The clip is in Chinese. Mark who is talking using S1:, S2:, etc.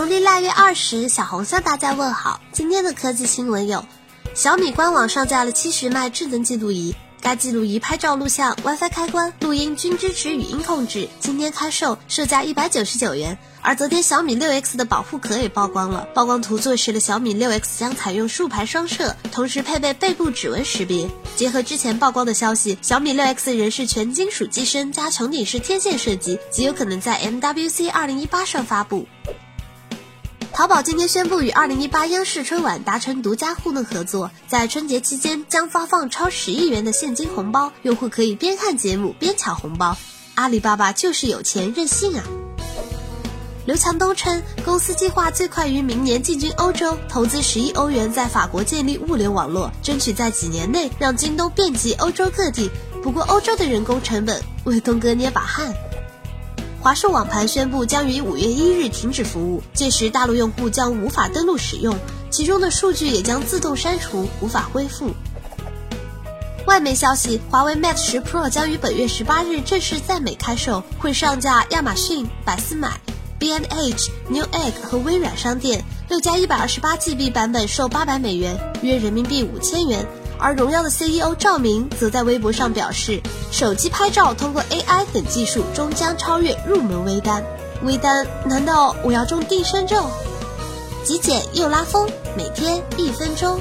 S1: 农历腊月二十，小红向大家问好。今天的科技新闻有：小米官网上架了七十迈智能记录仪。该记录仪拍照、录像、WiFi 开关、录音均支持语音控制。今天开售，售价一百九十九元。而昨天小米六 X 的保护壳也曝光了，曝光图坐实了小米六 X 将采用竖排双摄，同时配备背部指纹识别。结合之前曝光的消息，小米六 X 仍是全金属机身加穹顶式天线设计，极有可能在 MWC 二零一八上发布。淘宝今天宣布与二零一八央视春晚达成独家互动合作，在春节期间将发放超十亿元的现金红包，用户可以边看节目边抢红包。阿里巴巴就是有钱任性啊！刘强东称，公司计划最快于明年进军欧洲，投资十亿欧元在法国建立物流网络，争取在几年内让京东遍及欧洲各地。不过，欧洲的人工成本为东哥捏把汗。华硕网盘宣布将于五月一日停止服务，届时大陆用户将无法登录使用，其中的数据也将自动删除，无法恢复。外媒消息，华为 Mate 十 Pro 将于本月十八日正式在美开售，会上架亚马逊、百思买、B&H、Newegg 和微软商店。六加一百二十八 GB 版本售八百美元，约人民币五千元。而荣耀的 CEO 赵明则在微博上表示，手机拍照通过 AI 等技术终将超越入门微单。微单？难道我要中定身咒？极简又拉风，每天一分钟。